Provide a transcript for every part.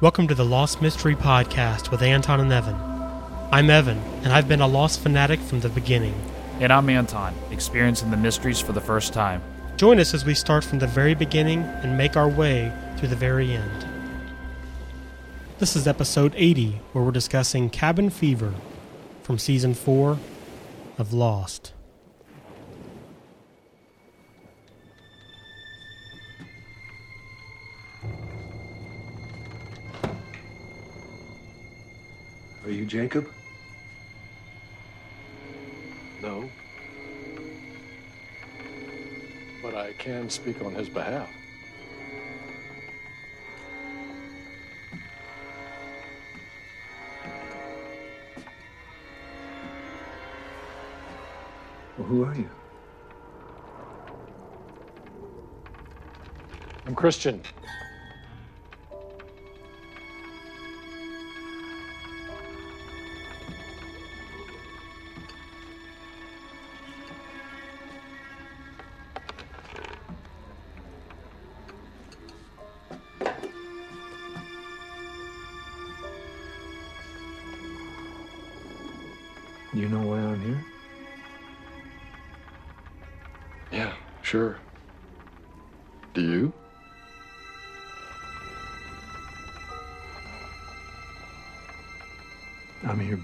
Welcome to the Lost Mystery Podcast with Anton and Evan. I'm Evan, and I've been a Lost fanatic from the beginning. And I'm Anton, experiencing the mysteries for the first time. Join us as we start from the very beginning and make our way through the very end. This is episode 80, where we're discussing Cabin Fever from season 4 of Lost. Are you Jacob? No. But I can speak on his behalf. Well, who are you? I'm Christian. You know why I'm here? Yeah, sure. Do you? I'm here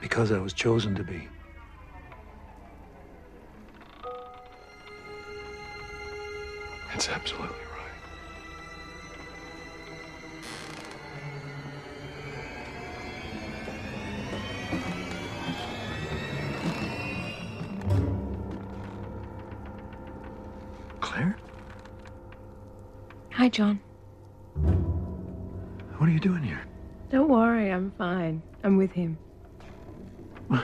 because I was chosen to be. It's absolutely John. What are you doing here? Don't worry, I'm fine. I'm with him.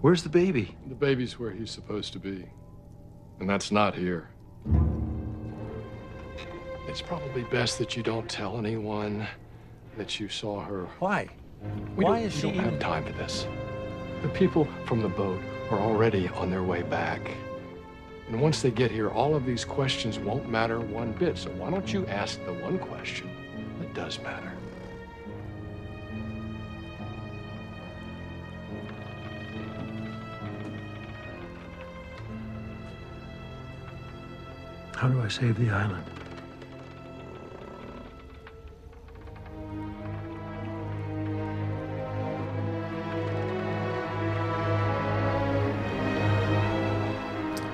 Where's the baby? The baby's where he's supposed to be. And that's not here. It's probably best that you don't tell anyone that you saw her. Why? We Why don't, is we don't have time for this. The people from the boat are already on their way back. And once they get here, all of these questions won't matter one bit. So why don't you ask the one question that does matter? How do I save the island?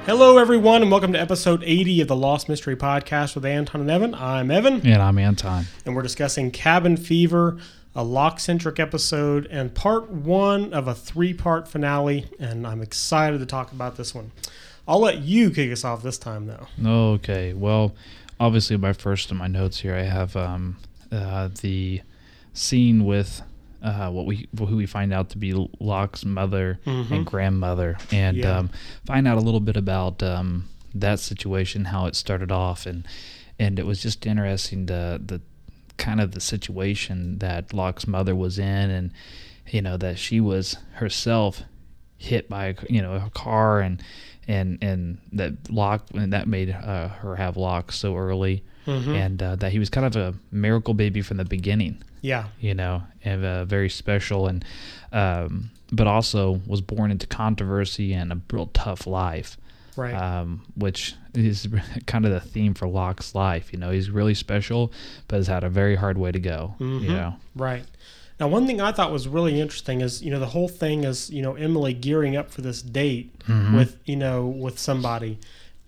Hello, everyone, and welcome to episode 80 of the Lost Mystery Podcast with Anton and Evan. I'm Evan, And I'm Anton. and we're discussing Cabin Fever, a Locke centric episode, and part one of a three part finale. And I'm excited to talk about this one. I'll let you kick us off this time, though. Okay. Well, obviously, my first in my notes here, I have um, uh, the scene with uh, what we who we find out to be Locke's mother and grandmother, and Yeah. um, find out a little bit about um, that situation, how it started off, and and it was just interesting the the kind of the situation that Locke's mother was in, and you know that she was herself hit by a, you know a car and and and that Locke and that made uh, her have Locke so early, and uh, that he was kind of a miracle baby from the beginning Yeah. you know, and uh, very special, and um, but also was born into controversy and a real tough life, Right. um, which is kind of the theme for Locke's life. You know, he's really special, but has had a very hard way to go. You know, Right. Now, one thing I thought was really interesting is, you know, the whole thing is, you know, Emily gearing up for this date with, you know, with somebody.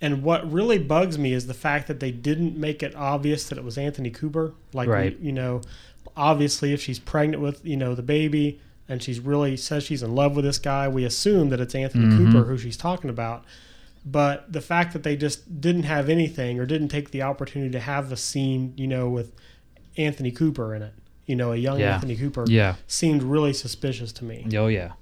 And what really bugs me is the fact that they didn't make it obvious that it was Anthony Cooper. Like, Right. you know, obviously, if she's pregnant with, you know, the baby and she's really says she's in love with this guy, we assume that it's Anthony mm-hmm. Cooper who she's talking about. But the fact that they just didn't have anything or didn't take the opportunity to have a scene, you know, with Anthony Cooper in it, you know, a young Yeah. Anthony Cooper, Yeah. seemed really suspicious to me. oh yeah,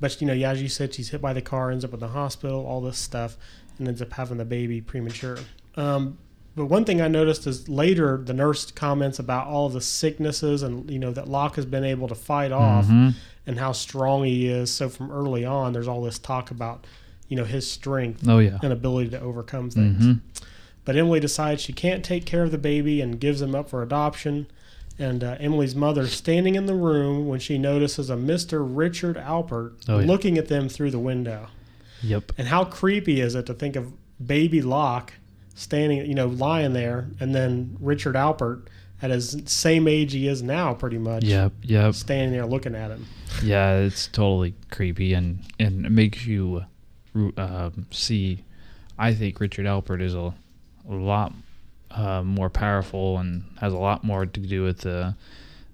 But you know, yeah, as you said, she's hit by the car, ends up in the hospital, all this stuff, and ends up having the baby premature. Um, but one thing I noticed is later the nurse comments about all the sicknesses and you know that Locke has been able to fight off Mhm. and how strong he is. So from early on, there's all this talk about you know his strength oh yeah, and ability to overcome things. Mhm. But Emily decides she can't take care of the baby and gives him up for adoption. And uh, Emily's mother standing in the room when she notices a Mr. Richard Alpert Oh, yeah. looking at them through the window. Yep. And how creepy is it to think of baby Locke standing, you know, lying there, and then Richard Alpert at his same age he is now, pretty much, Yep. Yep. standing there looking at him. Yeah, it's totally creepy and and it makes you um, see. I think Richard Alpert is a, a lot uh, more powerful and has a lot more to do with the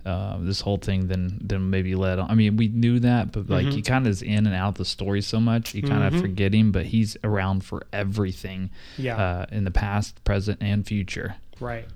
uh, this whole thing than than maybe led on. I mean, we knew that, but like Mhm. he kind of is in and out of the story so much, you kind of Mhm. forget him. But he's around for everything Yeah. uh, in the past, present, and future. Right.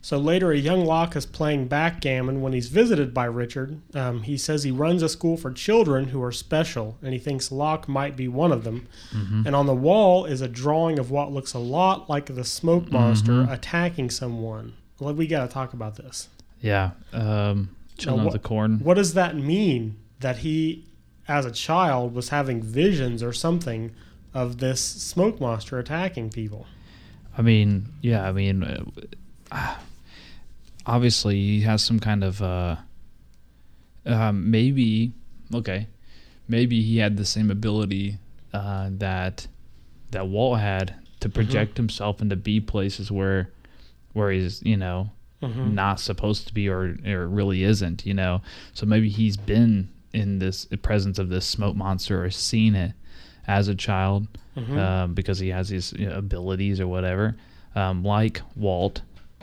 So later, a young Locke is playing backgammon when he's visited by Richard. Um, he says he runs a school for children who are special, and he thinks Locke might be one of them. And on the wall is a drawing of what looks a lot like the smoke monster attacking someone. Well, we got to talk about this. Yeah. Um, what- of the Corn. What does that mean that he, as a child, was having visions or something of this smoke monster attacking people? I mean, yeah, I mean, uh, obviously he has some kind of uh, um, maybe okay, maybe he had the same ability uh, that that Walt had to project himself into be places where where he's you know Mhm. not supposed to be or or really isn't you know so maybe he's been in this presence of this smoke monster or seen it as a child Mhm. um, because he has these you know, abilities or whatever, um, like Walt,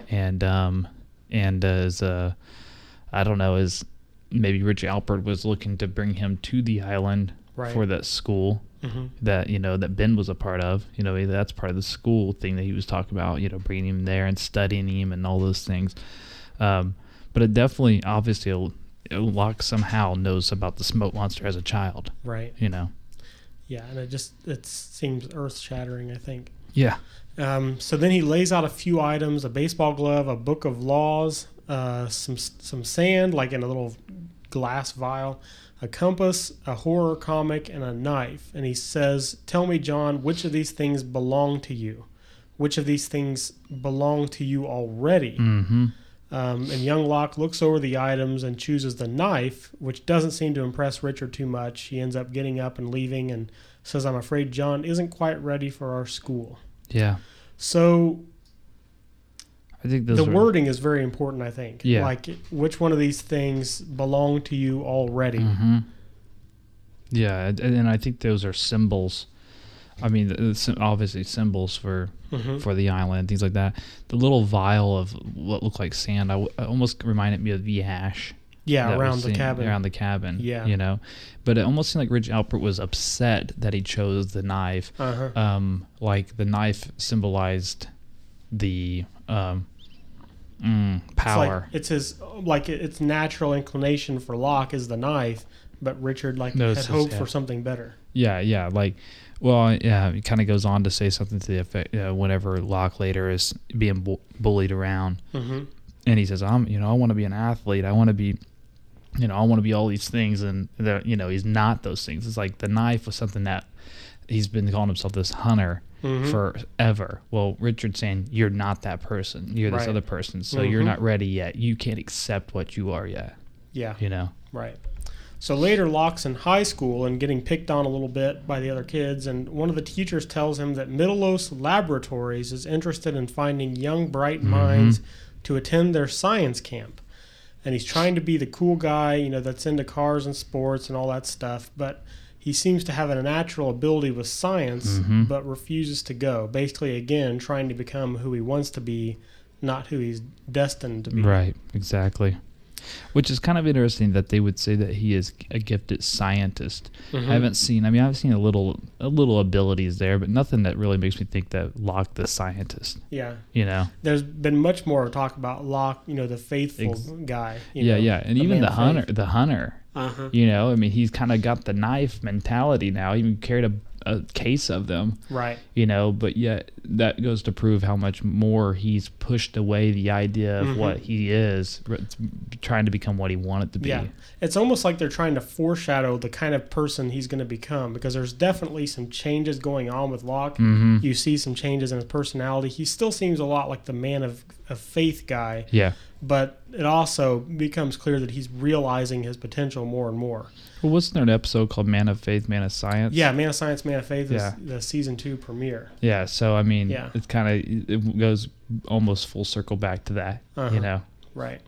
and um, and as uh, I don't know, as maybe Rich Alpert was looking to bring him to the island Right. for that school Mhm. that you know that Ben was a part of. You know that's part of the school thing that he was talking about. You know, bringing him there and studying him and all those things. Um, but it definitely, obviously, Locke somehow knows about the smoke monster as a child. Right. You know. Yeah, and it just it seems earth shattering. I think. Yeah. Um, so then he lays out a few items: a baseball glove, a book of laws, uh, some some sand, like in a little glass vial, a compass, a horror comic, and a knife. And he says, "Tell me, John, which of these things belong to you? Which of these things belong to you already?" Mm-hmm. Um, and young Locke looks over the items and chooses the knife, which doesn't seem to impress Richard too much. He ends up getting up and leaving and says, I'm afraid John isn't quite ready for our school. Yeah. So I think those the wording is very important, I think. Yeah. Like, which one of these things belong to you already? Mhm. Yeah, and, and I think those are symbols. I mean, obviously symbols for Mhm. for the island, things like that. The little vial of what looked like sand, I w- almost reminded me of the ash. Yeah, around the cabin. Around the cabin. Yeah. you know, but it almost seemed like Rich Alpert was upset that he chose the knife. Uh-huh. Um, like the knife symbolized the um, mm, It's power. like it's his like its natural inclination for Locke is the knife, but Richard like No, had hoped for something better. Yeah, yeah, like, well, yeah, it kind of goes on to say something to the effect. Uh, whenever Locke later is being bu- bullied around, hmm and he says, "I'm, you know, I want to be an athlete. I want to be, you know, I want to be all these things," and the, you know, he's not those things. It's like the knife was something that he's been calling himself this hunter Mhm. forever. Well, Richard's saying you're not that person. You're this Right. other person. So you're Mhm. not ready yet. You can't accept what you are yet. Yeah. You know. Right. So later, Locke's in high school and getting picked on a little bit by the other kids, and one of the teachers tells him that Mittelos Laboratories is interested in finding young, bright minds to attend their science camp. And he's trying to be the cool guy, you know, that's into cars and sports and all that stuff, but he seems to have a natural ability with science, Mhm. but refuses to go. Basically, again, trying to become who he wants to be, not who he's destined to be. Right, exactly. Which is kind of interesting that they would say that he is a gifted scientist. Mhm. I haven't seen. I mean, I've seen a little, a little abilities there, but nothing that really makes me think that Locke the scientist. Yeah. You know. there's been much more talk about Locke, you know, the faithful Ex- guy. you yeah, know, yeah, and even the hunter, faith. the hunter. Uh-huh. You know, I mean, he's kind of got the knife mentality now. He even carried a, a case of them Right. you know but yet that goes to prove how much more he's pushed away the idea of Mm-hmm. what he is trying to become what he wanted to be Yeah. It's almost like they're trying to foreshadow the kind of person he's going to become because there's definitely some changes going on with Locke. Mm-hmm. You see some changes in his personality. He still seems a lot like the man of, of faith guy, yeah but it also becomes clear that he's realizing his potential more and more. well wasn't there an episode called man of faith man of science Yeah, Man of Science, Man of Faith is Yeah. the season two premiere. yeah so i mean Yeah. it's kind of it goes almost full circle back to that Uh-huh. you know Right.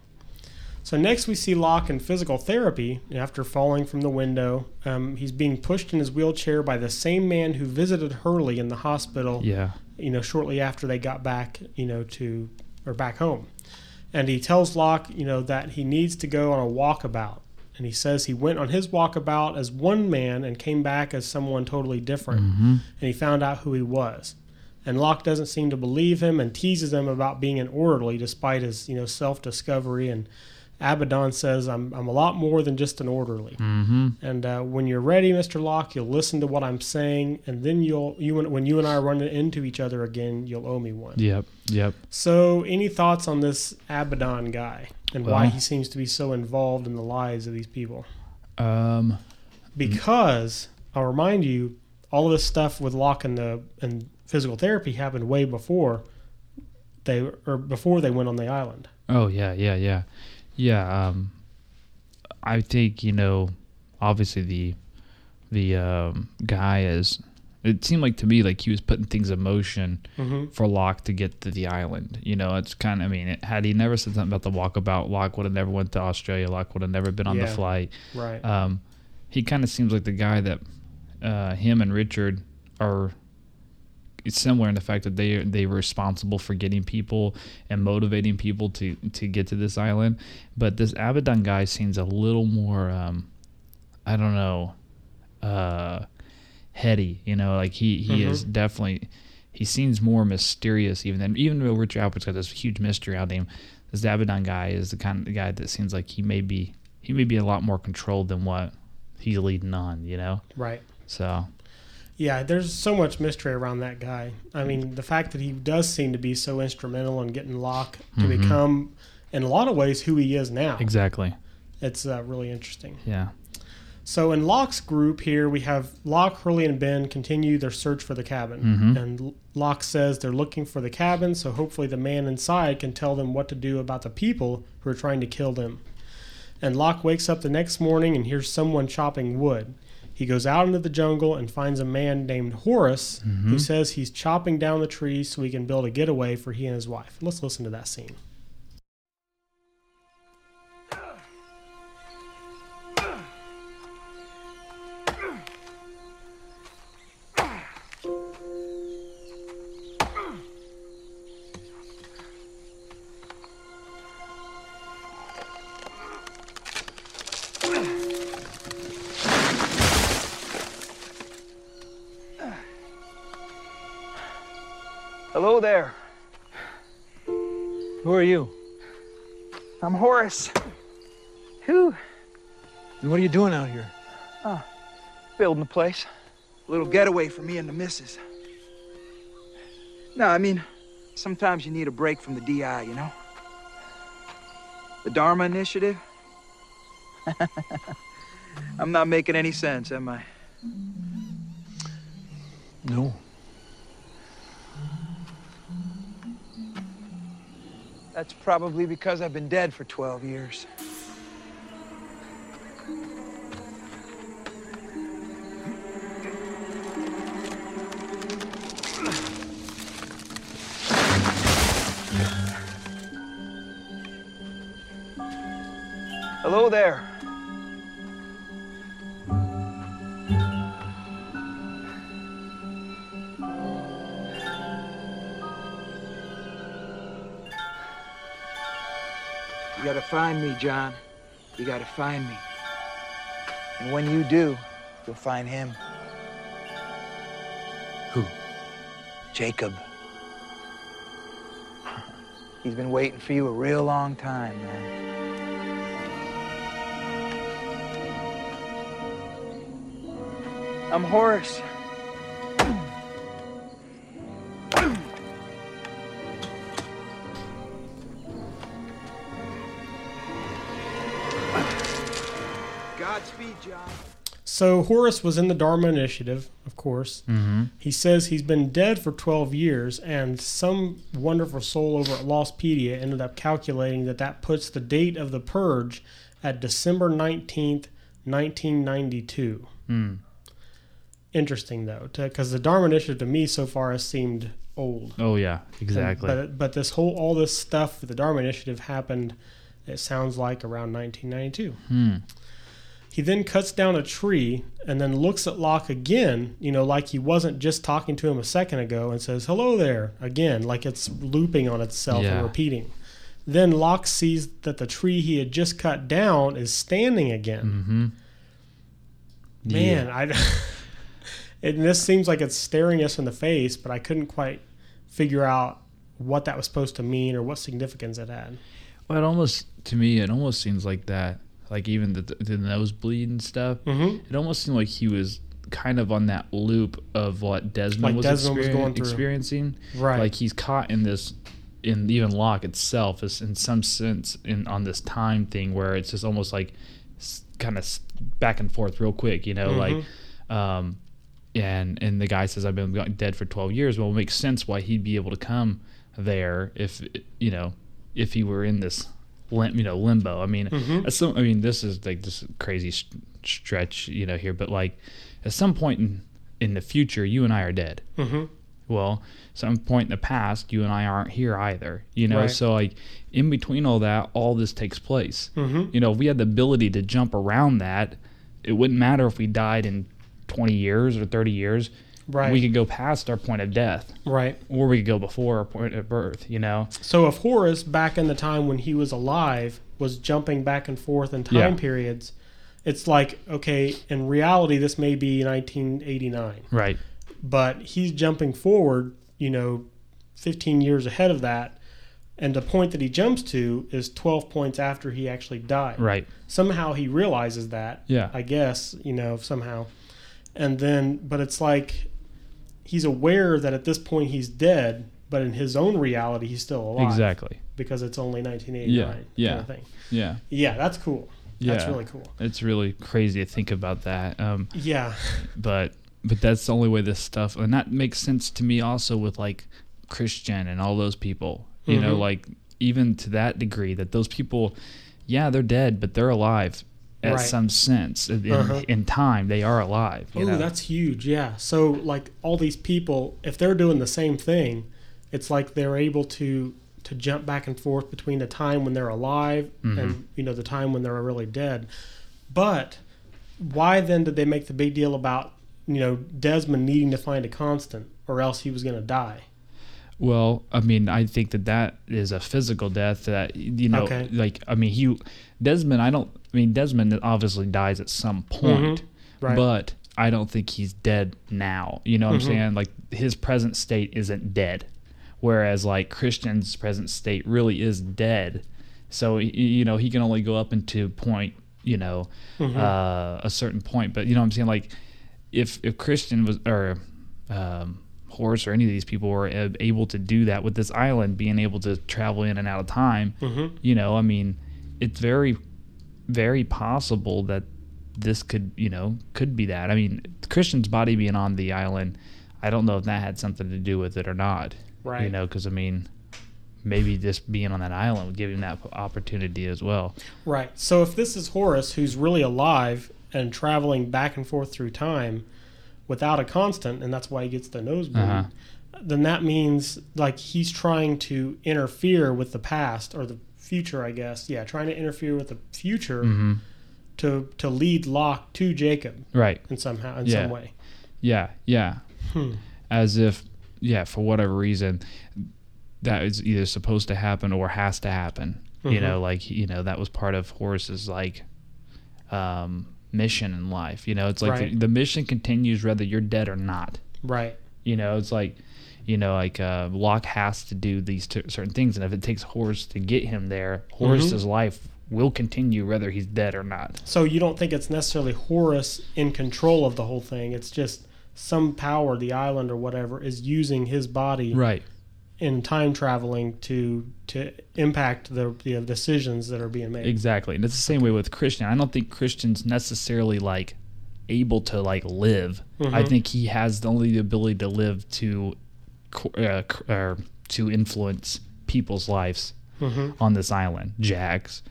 So next we see Locke in physical therapy after falling from the window. Um, he's being pushed in his wheelchair by the same man who visited Hurley in the hospital. yeah You know, shortly after they got back, you know, to or back home, and he tells Locke, you know, that he needs to go on a walkabout. And he says he went on his walkabout as one man and came back as someone totally different. And he found out who he was. And Locke doesn't seem to believe him and teases him about being an orderly despite his, you know, self-discovery. And Abaddon says, "I'm I'm a lot more than just an orderly." mm-hmm And uh, when you're ready, Mister Locke, you'll listen to what I'm saying, and then you'll you when you and I run into each other again, you'll owe me one. yep yep So, any thoughts on this Abaddon guy and why he seems to be so involved in the lives of these people? um Because I'll remind you, all of this stuff with Locke and the and physical therapy happened way before they or before they went on the island. Oh yeah, yeah, yeah, yeah. Um, I think you know, obviously the the um, guy is. It seemed like to me like he was putting things in motion Mm-hmm. for Locke to get to the island. You know, it's kind of. I mean, it, had he never said something about the walkabout, Locke would have never went to Australia. Locke would have never been on the flight. Right. Um, he kind of seems like the guy that uh, him and Richard are similar in the fact that they they were responsible for getting people and motivating people to to get to this island. But this Abaddon guy seems a little more, um, I don't know, uh, heady. You know, like he he is definitely. He seems more mysterious even than even though Richard Alpert's got this huge mystery out him. This Abaddon guy is the kind of guy that seems like he may be he may be a lot more controlled than what he's leading on. You know, right. so Yeah, there's so much mystery around that guy. I mean, the fact that he does seem to be so instrumental in getting Locke to Mhm. become, in a lot of ways, who he is now. exactly, It's uh, really interesting. yeah. So in Locke's group here, we have Locke, Hurley, and Ben continue their search for the cabin. Mhm. And Locke says they're looking for the cabin, so hopefully the man inside can tell them what to do about the people who are trying to kill them. And Locke wakes up the next morning and hears someone chopping wood. He goes out into the jungle and finds a man named Horace who mm-hmm. says he's chopping down the trees so he can build a getaway for he and his wife. Let's listen to that scene. There. Who are you? I'm Horace. Who? And what are you doing out here? Uh, building a place. A little getaway for me and the missus. No, I mean, sometimes you need a break from the DI, you know? The Dharma Initiative? I'm not making any sense, am I? Probably because I've been dead for 12 years. Hello there. Find me, John. You gotta find me. And when you do, you'll find him. Who? Jacob. He's been waiting for you a real long time, man. I'm Horace. So Horace was in the Dharma Initiative, of course. Mm-hmm. He says he's been dead for 12 years, and some wonderful soul over at Lostpedia ended up calculating that that puts the date of the purge at December 19th, 1992. Mm. Interesting, though, because the Dharma Initiative to me so far has seemed old. Oh yeah, exactly. But, but this whole, all this stuff with the Dharma Initiative happened, it sounds like around 1992. Hmm. He then cuts down a tree and then looks at Locke again, you know, like he wasn't just talking to him a second ago and says, hello there, again, like it's looping on itself Yeah. and repeating. Then Locke sees that the tree he had just cut down is standing again. Mm-hmm. Man, I. and this seems like it's staring us in the face, but I couldn't quite figure out what that was supposed to mean or what significance it had. Well, it almost to me, it almost seems like that. Like even the the nosebleed and stuff. Mm-hmm. It almost seemed like he was kind of on that loop of what Desmond Like was, Desmond was going through. experiencing. Right. Like he's caught in this, in even Locke itself is in some sense in on this time thing where it's just almost like kind of back and forth real quick. You know, Mm-hmm. like, um, and and the guy says I've been dead for twelve years. Well, it makes sense why he'd be able to come there if you know if he were in this lim- you know limbo. I mean, Mm-hmm. at some I mean this is like this crazy st- stretch you know here, but like at some point in in the future, you and I are dead. Mm-hmm. Well, some point in the past, you and I aren't here either. You know, Right. so like in between all that, all this takes place. Mm-hmm. You know, if we had the ability to jump around that, it wouldn't matter if we died in 20 years or 30 years. Right. We could go past our point of death, Right. or we could go before our point of birth. You know. So if Horace, back in the time when he was alive, was jumping back and forth in time Yeah. periods, it's like, okay, in reality, this may be 1989, Right. but he's jumping forward, you know, 15 years ahead of that. And the point that he jumps to is 12 points after he actually died. Right. Somehow he realizes that. Yeah. I guess, you know, somehow. And then, but it's like he's aware that at this point he's dead, but in his own reality, he's still alive Exactly. because it's only 1989 Yeah, kind of. Yeah. Yeah, that's cool. Yeah. That's Yeah. really cool. It's really crazy to think about that. Um, Yeah. but but that's the only way this stuff and that makes sense to me also with like christian and all those people you know Mhm. like even to that degree that those people yeah they're dead but they're alive at Right. some sense in, Uh-huh. in time they are alive Oh, that's huge. Yeah. So, like all these people, if they're doing the same thing, it's like they're able to to jump back and forth between the time when they're alive Mm-hmm. and you know the time when they're really dead. But why then did they make the big deal about you know Desmond needing to find a constant, or else he was going to die? Well, I mean, I think that that is a physical death that you know, Okay. like I mean, he Desmond. I don't. I mean, Desmond obviously dies at some point, Mm-hmm. Right. but I don't think he's dead now. You know what Mhm. I'm saying? Like his present state isn't dead, whereas like Christian's present state really is dead. So you know he can only go up into point. You know, Mm-hmm. uh, a certain point. But you know what I'm saying? Like if if Christian was or um, Or any of these people were able to do that with this island being able to travel in and out of time, Mhm. you know, I mean, it's very, very possible that this could, you know, could be that. I mean, Christian's body being on the island, I don't know if that had something to do with it or not. Right. You know, because I mean, maybe just being on that island would give him that opportunity as well. Right. So if this is Horace, who's really alive and traveling back and forth through time without a constant, and that's why he gets the nosebleed, Uh-huh. then that means like he's trying to interfere with the past or the future, I guess. Yeah, trying to interfere with the future Mm-hmm. to to lead Locke to Jacob Right. in somehow in Yeah. some way. Yeah, yeah. Hmm. As if, yeah, for whatever reason, that is either supposed to happen or has to happen. You Mhm. know, like you know that was part of Horace's like um, mission in life. You know, it's like Right. the, the mission continues whether you're dead or not. Right. You know, it's like, you know, like uh, Locke has to do these t- certain things, and if it takes Horace to get him there, Horace's life will continue whether he's dead or not. So you don't think it's necessarily Horace in control of the whole thing. It's just some power, the island or whatever, is using his body Right. In time traveling to to impact the, the decisions that are being made. Exactly. And it's the same way with Christian. I don't think Christian's necessarily like able to like live. I Mhm. think he has only the ability to live to uh, or to influence people's lives Mhm. on this island. Jack's,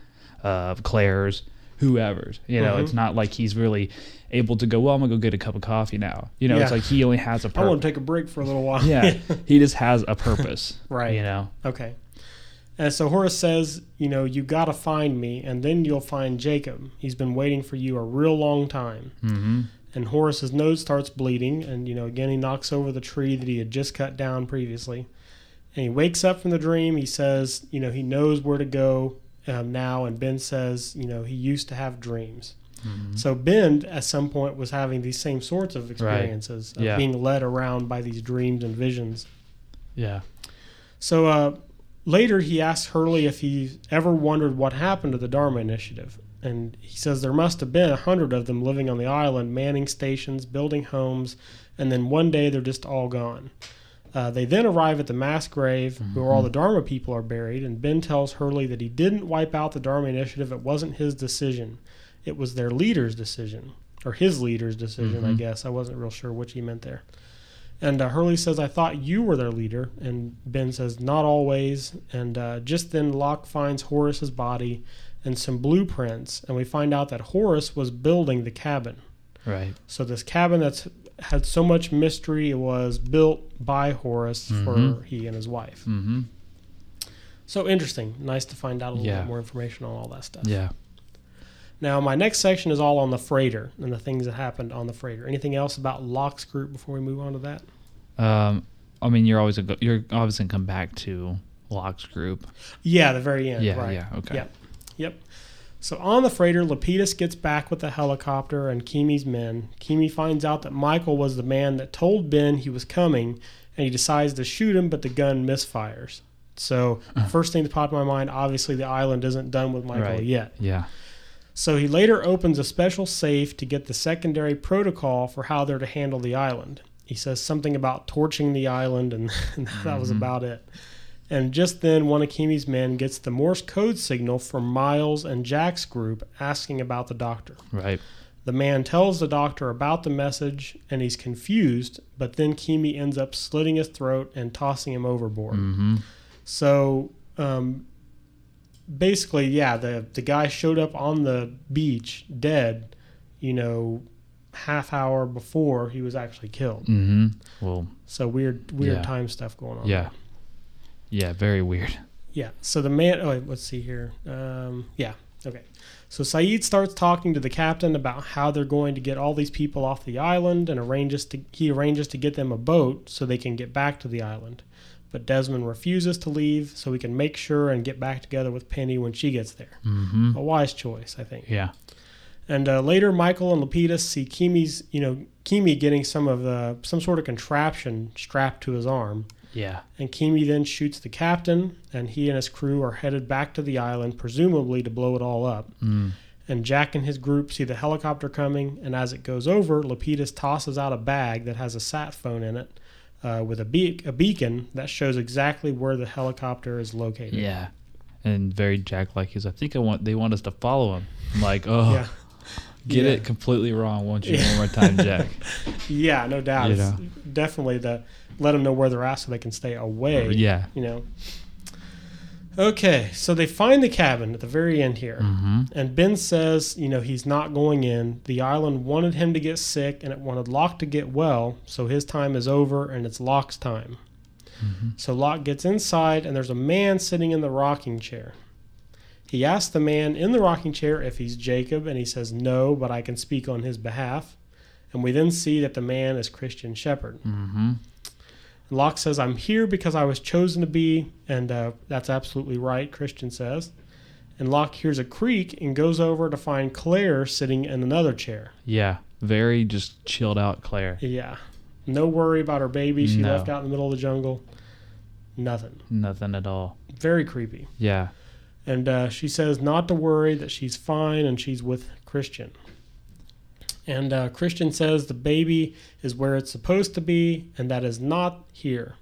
uh, Claire's, whoever's. You know, Mhm. it's not like he's really able to go, well, I'm going to go get a cup of coffee now. You know, it's like he only has a I purpose. want to take a break for a little while. yeah. he just has a purpose. Right. You know? Okay. And so Horace says, you know, you got to find me, and then you'll find Jacob. He's been waiting for you a real long time. Mm-hmm. And Horace's nose starts bleeding, and, you know, again, he knocks over the tree that he had just cut down previously. And he wakes up from the dream. He says, you know, he knows where to go um, now. And Ben says, you know, he used to have dreams. Mm-hmm. So Ben, at some point, was having these same sorts of experiences of Yeah. being led around by these dreams and visions. Yeah. So uh, later, he asks Hurley if he ever wondered what happened to the Dharma Initiative. And he says there must have been a hundred of them living on the island, manning stations, building homes, and then one day they're just all gone. Uh, they then arrive at the mass grave where all the Dharma people are buried, and Ben tells Hurley that he didn't wipe out the Dharma Initiative. It wasn't his decision, it was their leader's decision, or his leader's decision, I Mhm. guess. I wasn't real sure which he meant there. And uh, Hurley says, I thought you were their leader. And Ben says, Not always. And uh, just then, Locke finds Horace's body and some blueprints. And we find out that Horace was building the cabin. Right. So, this cabin that's had so much mystery It was built by Horace for Mhm. he and his wife. Mm-hmm. So interesting. Nice to find out a little Yeah. bit more information on all that stuff. Yeah. Now, my next section is all on the freighter and the things that happened on the freighter. Anything else about Locke's group before we move on to that? Um, I mean, you're always a go- you're always gonna come back to Locke's group. Yeah, the very end. Yeah, right. yeah, okay. Yep. Yep. So on the freighter, Lapidus gets back with the helicopter and Keamy's men. Keamy finds out that Michael was the man that told Ben he was coming, and he decides to shoot him, but the gun misfires. So first thing that popped in my mind, obviously the island isn't done with Michael Right. yet. Yeah. So he later opens a special safe to get the secondary protocol for how they're to handle the island. He says something about torching the island, and, and that was mm-hmm. about it. And just then, one of Keamy's men gets the Morse code signal from Miles and Jack's group asking about the doctor. Right. The man tells the doctor about the message, and he's confused, but then Keamy ends up slitting his throat and tossing him overboard. Mm-hmm. So um, basically, yeah, the the guy showed up on the beach dead, you know, half hour before he was actually killed. Mm-hmm. Well, So weird, weird Yeah. time stuff going on. yeah. there. Yeah. Very weird. Yeah. So the man. Oh, wait, let's see here. Um, yeah. Okay. So Sayid starts talking to the captain about how they're going to get all these people off the island, and arranges to he arranges to get them a boat so they can get back to the island. But Desmond refuses to leave so he can make sure and get back together with Penny when she gets there. Mm-hmm. A wise choice, I think. Yeah. And uh, later, Michael and Lapidus see Keamy's, you know, Keamy getting some of the some sort of contraption strapped to his arm, Yeah. and Keamy then shoots the captain, and he and his crew are headed back to the island, presumably to blow it all up. Mm. And Jack and his group see the helicopter coming, and as it goes over, Lapidus tosses out a bag that has a sat phone in it uh, with a, be- a beacon that shows exactly where the helicopter is located. Yeah. And very Jack like he's I think I want they want us to follow him. I'm like, oh Yeah. Get Yeah. it completely wrong, won't you? One more time, Jack. Yeah, no doubt. You know. definitely to let them know where they're at so they can stay away. yeah. You know. Okay, so they find the cabin at the very end here. Mm-hmm. And Ben says, you know, he's not going in. The island wanted him to get sick and it wanted Locke to get well, so his time is over and it's Locke's time. So Locke gets inside and there's a man sitting in the rocking chair. He asks the man in the rocking chair if he's Jacob, and he says no, but I can speak on his behalf. And we then see that the man is Christian Shepherd. Mm-hmm. Locke says, I'm here because I was chosen to be, and uh, that's absolutely right, Christian says. And Locke hears a creak and goes over to find Claire sitting in another chair. Yeah. Very just chilled out Claire. Yeah. No worry about her baby. She No. left out in the middle of the jungle. Nothing. Nothing at all. Very creepy. Yeah. And uh, she says not to worry, that she's fine and she's with Christian. And uh, Christian says the baby is where it's supposed to be, and that is not here.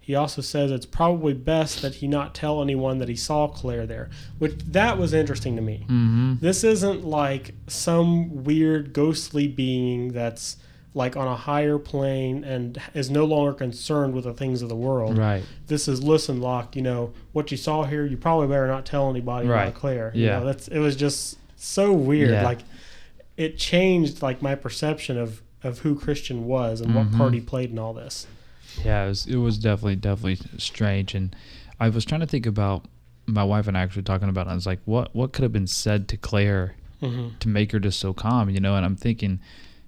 He also says it's probably best that he not tell anyone that he saw Claire there, which that was interesting to me. Mm-hmm. This isn't like some weird ghostly being that's like on a higher plane and is no longer concerned with the things of the world. Right. This is listen, Locke. You know what you saw here. You probably better not tell anybody Right. about Claire. You Yeah. know, that's it was just so weird. Yeah. Like it changed like my perception of of who Christian was and what Mhm. part he played in all this. Yeah, it was, it was definitely definitely strange, and I was trying to think about my wife and I actually talking about. it. I was like, what what could have been said to Claire Mm-hmm. to make her just so calm, you know? And I'm thinking,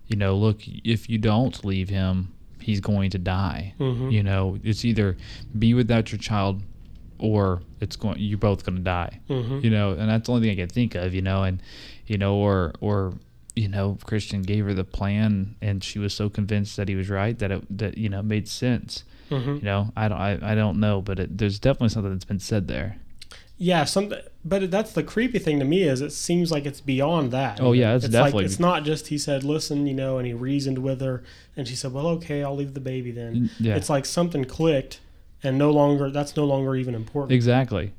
you know, look, if you don't leave him, he's going to die. Mhm. You know, it's either be without your child, or it's going you're both going to die. Mhm. You know, and that's the only thing I can think of. You know, and you know, or or you know, Christian gave her the plan, and she was so convinced that he was right that it that you know made sense. Mm-hmm. You know, I don't I, I don't know, but it, there's definitely something that's been said there. Yeah, some, but that's the creepy thing to me is it seems like it's beyond that. Oh, yeah, it's definitely- like it's not just he said listen, you know, and he reasoned with her, and she said, well, okay, I'll leave the baby then. Yeah. It's like something clicked, and no longer that's no longer even important. Exactly.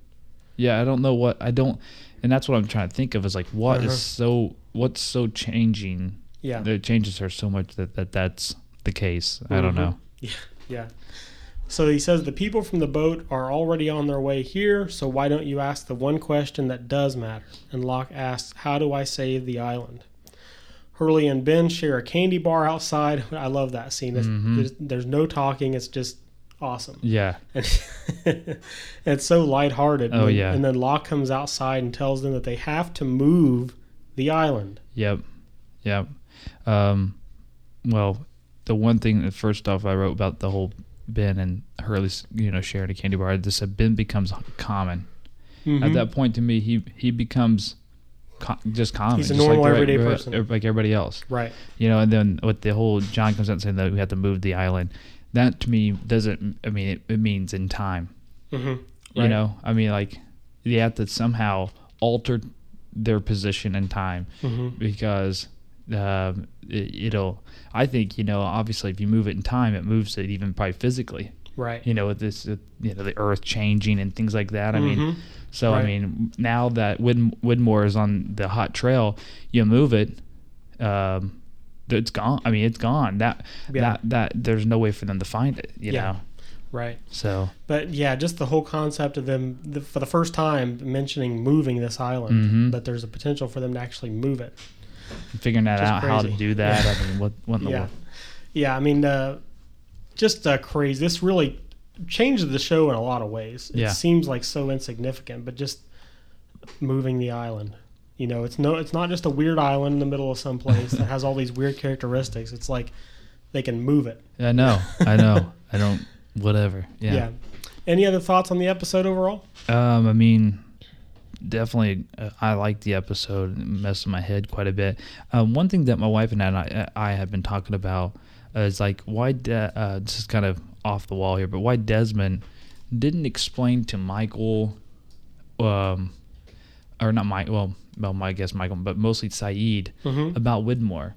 Yeah, I don't know what I don't, and that's what I'm trying to think of is like what is Uh-huh. so what's so changing Yeah, that it changes her so much that, that that's the case. I don't know. Yeah, yeah. So he says the people from the boat are already on their way here, so why don't you ask the one question that does matter? And Locke asks, How do I save the island? Hurley and Ben share a candy bar outside. I love that scene. Mhm. there's, there's no talking, it's just awesome. Yeah. And it's so lighthearted. Oh, And- yeah. And then Locke comes outside and tells them that they have to move the island. Yep. Yep. Um, well, the one thing that first off I wrote about the whole Ben and Hurley's, you know, sharing a candy bar. This said Ben becomes common. At Mhm. that point, to me, he he becomes co- just common. He's a normal, like everyday re- person. like everybody else. Right. You know, and then with the whole John comes out and saying that we have to move the island. That to me doesn't. I mean, it, it means in time. hmm You know, I mean, like you have to somehow alter their position in time hmm because um, it, it'll. I think you know, obviously, if you move it in time, it moves it even probably physically. Right. You know, with this, uh, you know, the Earth changing and things like that. I mean, Mhm. so I mean, now that Wid- Widmore is on the hot trail, you move it, um, it's gone. I mean, it's gone. That Yeah. that that there's no way for them to find it. You Yeah. know, Right. so But yeah, just the whole concept of them the, for the first time mentioning moving this island, Mhm. that there's a potential for them to actually move it. Figuring that Just out how to do that. Yeah. I mean, what what in the Yeah. world? Yeah, I mean, uh, just uh, crazy. This really changed the show in a lot of ways. It Yeah. seems like so insignificant, but just moving the island. You know, it's no, it's not just a weird island in the middle of some place that has all these weird characteristics. It's like they can move it. I know, I know. I don't. Whatever. Yeah. Yeah. Any other thoughts on the episode overall? Um, I mean, definitely, uh, I like the episode. It messed my head quite a bit. Um, one thing that my wife and I, I had been talking about is like why. De- uh, this is kind of off the wall here, but why Desmond didn't explain to Michael, um, or not Mike. Well, well, I guess Michael, but mostly Sayid Mhm. about Widmore.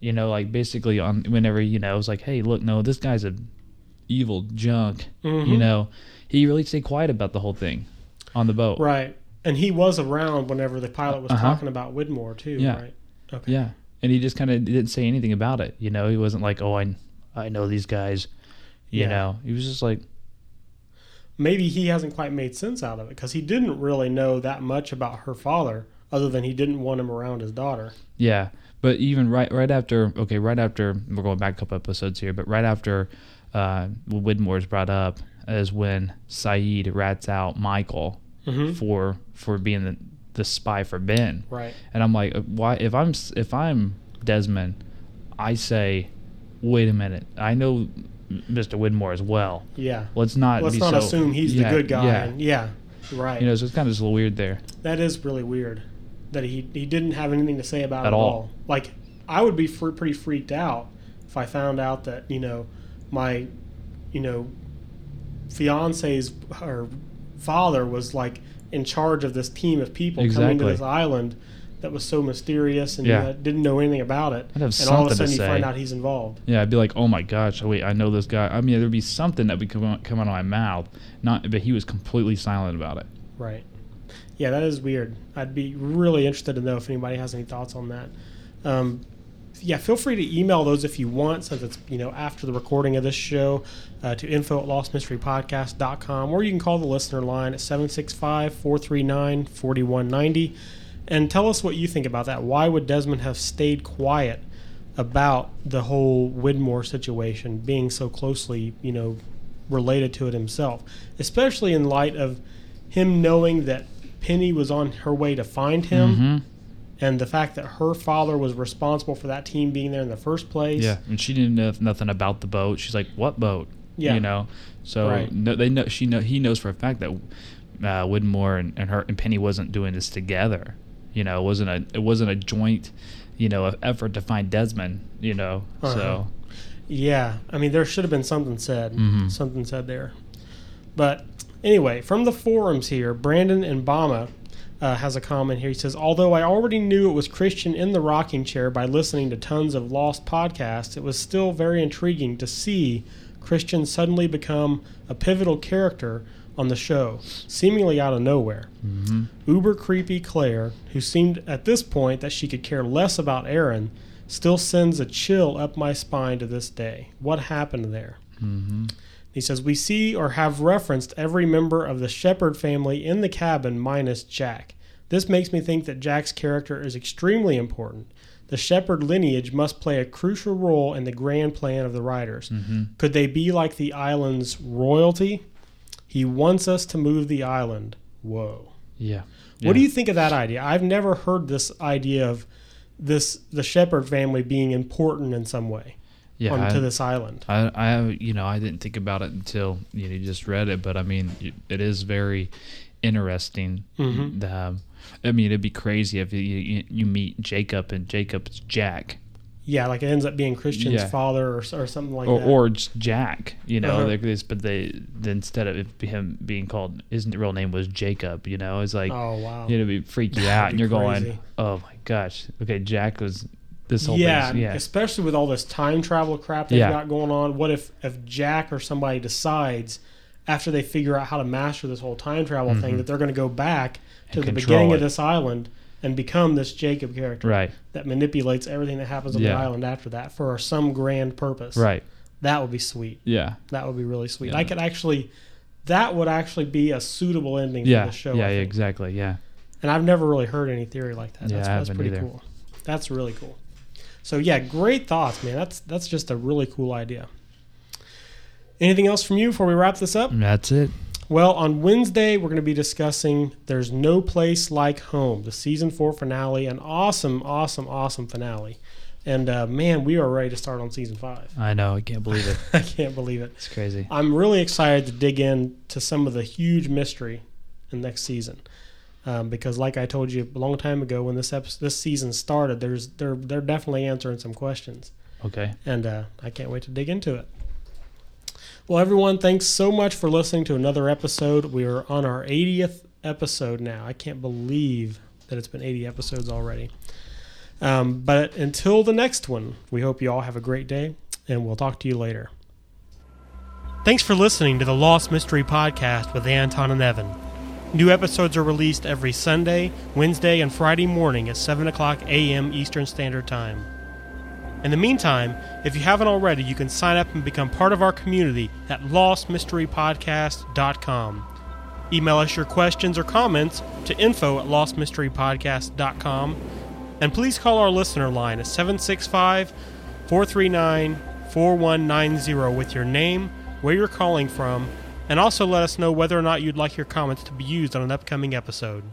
You know, like basically on whenever you know, it was like, hey, look, no, this guy's a evil junk. You Mhm. know, he really stayed quiet about the whole thing on the boat. Right. And he was around whenever the pilot was Uh-huh. talking about Widmore too, Yeah. right? Okay. Yeah, and he just kind of didn't say anything about it. You know, he wasn't like, oh, I, I know these guys. You Yeah. know, he was just like, Maybe he hasn't quite made sense out of it because he didn't really know that much about her father, other than he didn't want him around his daughter. yeah. But even right, right after, okay, right after we're going back a couple episodes here, but right after uh, Widmore's brought up is when Sayid rats out Michael Mhm. for for being the, the spy for Ben. Right. And I'm like, why? If I'm if I'm Desmond, I say, wait a minute. I know Mr. Widmore as well. Yeah. Let's not. Let's not so- assume he's yeah, the good guy. Yeah. Yeah. Right. You know, so it's kind of just a little weird there. that is really weird that he he didn't have anything to say about it At at all. all. Like I would be fr- pretty freaked out if I found out that you know my you know fiance's her father was like in charge of this team of people coming to this island that was so mysterious and Yeah. didn't know anything about it, and all of a sudden you find out he's involved. Yeah, I'd be like, oh my gosh, wait, I know this guy. I mean, there'd be something that would come out, come out of my mouth. Not, but he was completely silent about it. Right. Yeah, that is weird. I'd be really interested to know if anybody has any thoughts on that. Um, yeah, feel free to email those if you want, since it's you know after the recording of this show, uh, to info at lostmysterypodcast.com, or you can call the listener line at 765-439-4190 and tell us what you think about that. Why would Desmond have stayed quiet about the whole Widmore situation being so closely, you know, related to it himself, especially in light of him knowing that Penny was on her way to find him Mm-hmm. and the fact that her father was responsible for that team being there in the first place. Yeah, and she didn't know nothing about the boat. She's like, "What boat?" Yeah. you know. So Right. no, they know she know he knows for a fact that uh, Widmore and, and her and Penny wasn't doing this together. You know, it wasn't a it wasn't a joint, you know, effort to find Desmond. You know, Uh-huh. so Yeah, I mean, there should have been something said, Mhm. something said there. But anyway, from the forums here, Brandon and Bama uh, has a comment here. He says, "Although I already knew it was Christian in the rocking chair by listening to tons of Lost podcasts, it was still very intriguing to see Christian suddenly become a pivotal character." On the show, seemingly out of nowhere. Mm-hmm. Uber creepy Claire, who seemed at this point that she could care less about Aaron, still sends a chill up my spine to this day. What happened there? Mm-hmm. He says, We see or have referenced every member of the Shephard family in the cabin minus Jack. This makes me think that Jack's character is extremely important. The Shephard lineage must play a crucial role in the grand plan of the writers. Could they be like the island's royalty? He wants us to move the island. Whoa. yeah. What do you think of that idea? I've never heard this idea of this the Shephard family being important in some way Yeah, onto I- this island. I, I, you know, I didn't think about it until you, know, you just read it, but I mean, it- is very interesting. Mhm. Um, I mean, it'd be crazy if you, you you meet Jacob and Jacob's Jack, Yeah, like it ends up being Christian's Yeah. father or, or something like or, that. or just Jack. You know, Uh-huh. like this, but they instead of him being called, his real name was Jacob. You know, it's like oh wow. you know, it'd freak you out, and you're crazy. going, oh my gosh, okay, Jack was this whole yeah, thing. Yeah, especially with all this time travel crap they've Yeah. got going on. What if if Jack or somebody decides after they figure out how to master this whole time travel thing that they're going to go back to And the Mm-hmm. beginning it. of this island and become this Jacob character right, that manipulates everything that happens on the island after that for some grand purpose. right, That would be sweet. yeah, That would be really sweet. Yeah. I could actually, that would actually be a suitable ending yeah, for the show. yeah, yeah, exactly, yeah. And I've never really heard any theory like that. Yeah, That's, I that's pretty either. cool. That's really cool. So yeah, great thoughts, man. That's that's just a really cool idea. Anything else from you before we wrap this up? That's it. Well, on Wednesday, we're going to be discussing There's No Place Like Home, the season four finale, an awesome, awesome, awesome finale. And uh, man, we are ready to start on season five. I know, I can't believe it. I can't believe it. It's crazy. I'm really excited to dig in to some of the huge mystery in next season. Um, because, like I told you a long time ago, when this episode, this season started, there's they're they're definitely answering some questions, Okay. and uh, I can't wait to dig into it. Well, everyone, thanks so much for listening to another episode. We are on our 80th episode now. I can't believe that it's been 80 episodes already. Um, but until the next one, we hope you all have a great day, and we'll talk to you later. Thanks for listening to the Lost Mystery Podcast with Anton and Evan. New episodes are released every Sunday, Wednesday, and Friday morning at 7 o'clock a.m. Eastern Standard Time. In the meantime, if you haven't already, you can sign up and become part of our community at lostmysterypodcast.com. Email us your questions or comments to info at lostmysterypodcast.com. And please call our listener line at 765 439 4190 with your name, where you're calling from, and also let us know whether or not you'd like your comments to be used on an upcoming episode.